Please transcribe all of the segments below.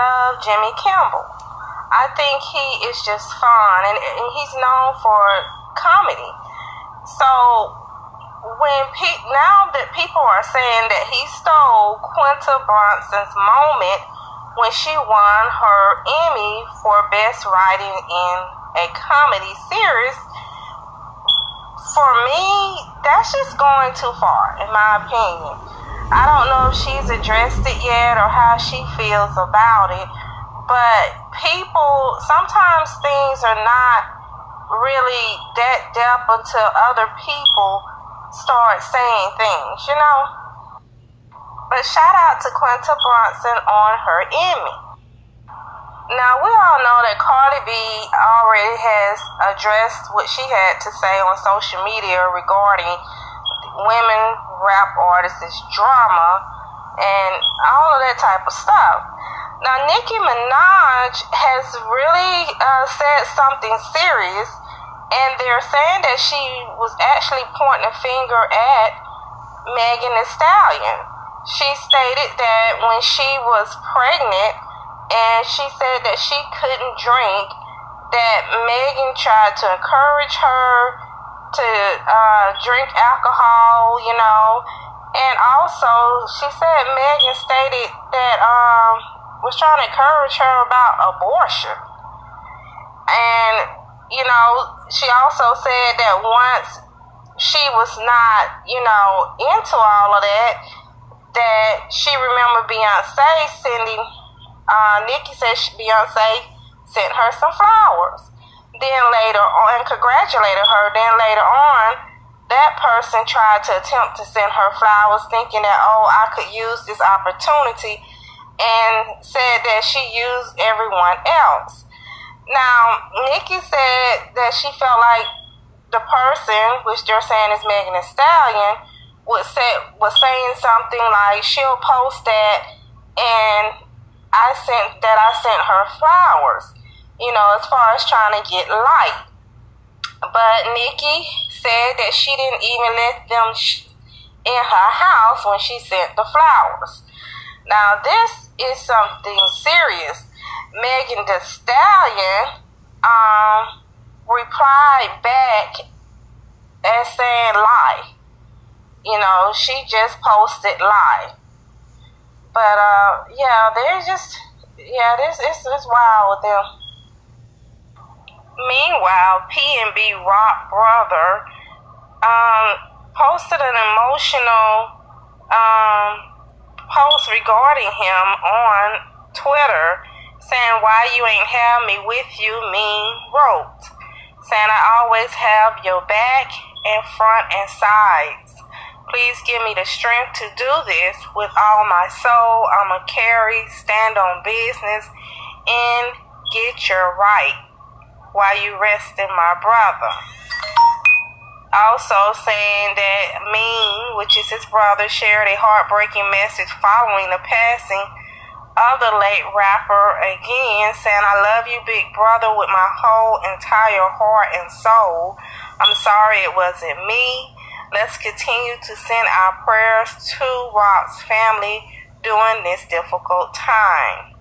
of Jimmy Kimmel. I think he is just fun, and, and he's known for comedy. So when pe- now that people are saying that he stole Quinta Brunson's moment when she won her Emmy for best writing in a comedy series, for me, that's just going too far, in my opinion. I don't know if she's addressed it yet or how she feels about it, but people, sometimes things are not really that deep until other people start saying things, you know. But shout out to Quinta Brunson on her Emmy. Now, we all know that Cardi B already has addressed what she had to say on social media regarding women rap artists' drama and all of that type of stuff. Now, Nicki Minaj has really uh, said something serious and they're saying that she was actually pointing a finger at Megan Thee Stallion. She stated that when she was pregnant and she said that she couldn't drink, that Megan tried to encourage her to uh, drink alcohol, you know, and also she said Megan stated that um, was trying to encourage her about abortion. And you know, she also said that once she was not, you know, into all of that, that she remembered Beyonce sending, uh, Nicki said she, Beyonce sent her some flowers. Then later on, congratulated her. Then later on, that person tried to attempt to send her flowers, thinking that, oh, I could use this opportunity, and said that she used everyone else. Now, Nicki said that she felt like the person, which they're saying is Megan Thee Stallion, was say, was saying something like she'll post that, and I sent that I sent her flowers. You know, as far as trying to get light. But Nicki said that she didn't even let them sh- in her house when she sent the flowers. Now, this is something serious Megan Thee Stallion um, replied back as saying lie. You know, she just posted lie. But uh, yeah, they're just yeah, this it's it's wild with them. Meanwhile, P and B Rock brother um, posted an emotional um, post regarding him on Twitter saying why you ain't have me with you mean wrote saying I always have your back and front and sides. Please give me the strength to do this with all my soul. I'ma carry, stand on business, and get your right while you resting my brother. Also saying that Mean, which is his brother, shared a heartbreaking message following the passing of the late rapper again saying, I love you, big brother, with my whole entire heart and soul. I'm sorry it wasn't me. Let's continue to send our prayers to Rock's family during this difficult time.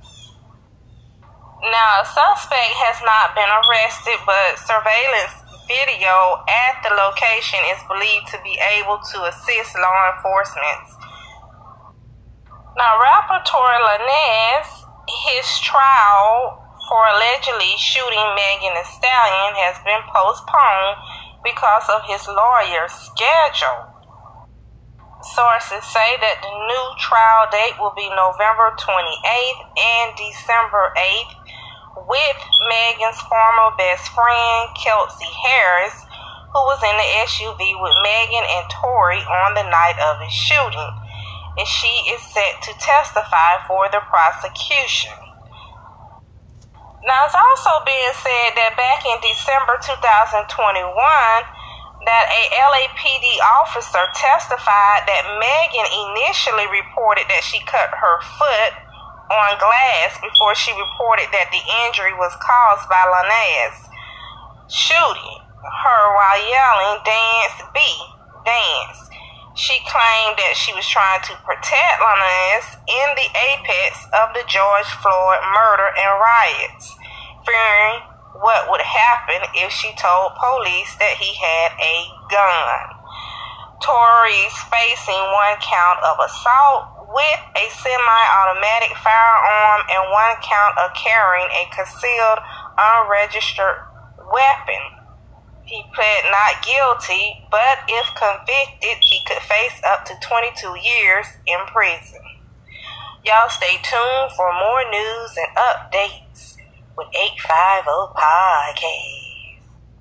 Now, a suspect has not been arrested, but surveillance video at the location is believed to be able to assist law enforcement now, rapper Tory Lanez, his trial for allegedly shooting Megan Thee Stallion has been postponed because of his lawyer's schedule. Sources say that the new trial date will be November 28th and December 8th, with Megan's former best friend, Kelsey Harris, who was in the SUV with Megan and Tory on the night of his shooting and she is set to testify for the prosecution. Now, it's also being said that back in December 2021, that a LAPD officer testified that Megan initially reported that she cut her foot on glass before she reported that the injury was caused by Lanez shooting her while yelling, Dance B, dance. She claimed that she was trying to protect Lanez in the apex of the George Floyd murder and riots, fearing what would happen if she told police that he had a gun. Tory's facing one count of assault with a semi automatic firearm and one count of carrying a concealed, unregistered weapon. He pled not guilty, but if convicted, he could face up to 22 years in prison. Y'all stay tuned for more news and updates with 850 Podcast.